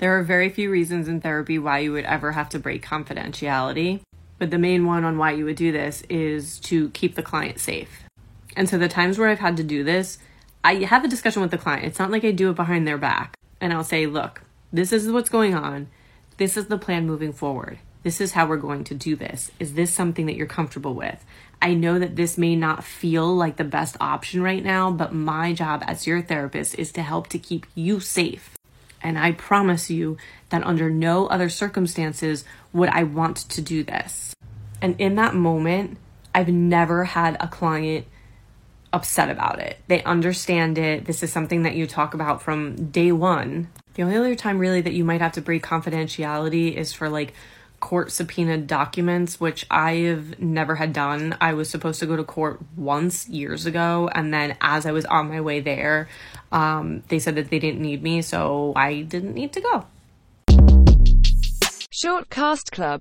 There are very few reasons in therapy why you would ever have to break confidentiality, but the main one on why you would do this is to keep the client safe. And so the times where I've had to do this, I have a discussion with the client. It's not like I do it behind their back. And I'll say, look, this is what's going on. This is the plan moving forward. This is how we're going to do this. Is this something that you're comfortable with? I know that this may not feel like the best option right now, but my job as your therapist is to help to keep you safe. And I promise you that under no other circumstances would I want to do this. And in that moment, I've never had a client upset about it. They understand it. This is something that you talk about from day one. The only other time, really, that you might have to break confidentiality is for like court subpoena documents, which I've never had done. I was supposed to go to court once years ago, and then as I was on my way there, um, they said that they didn't need me, so I didn't need to go. Short Cast Club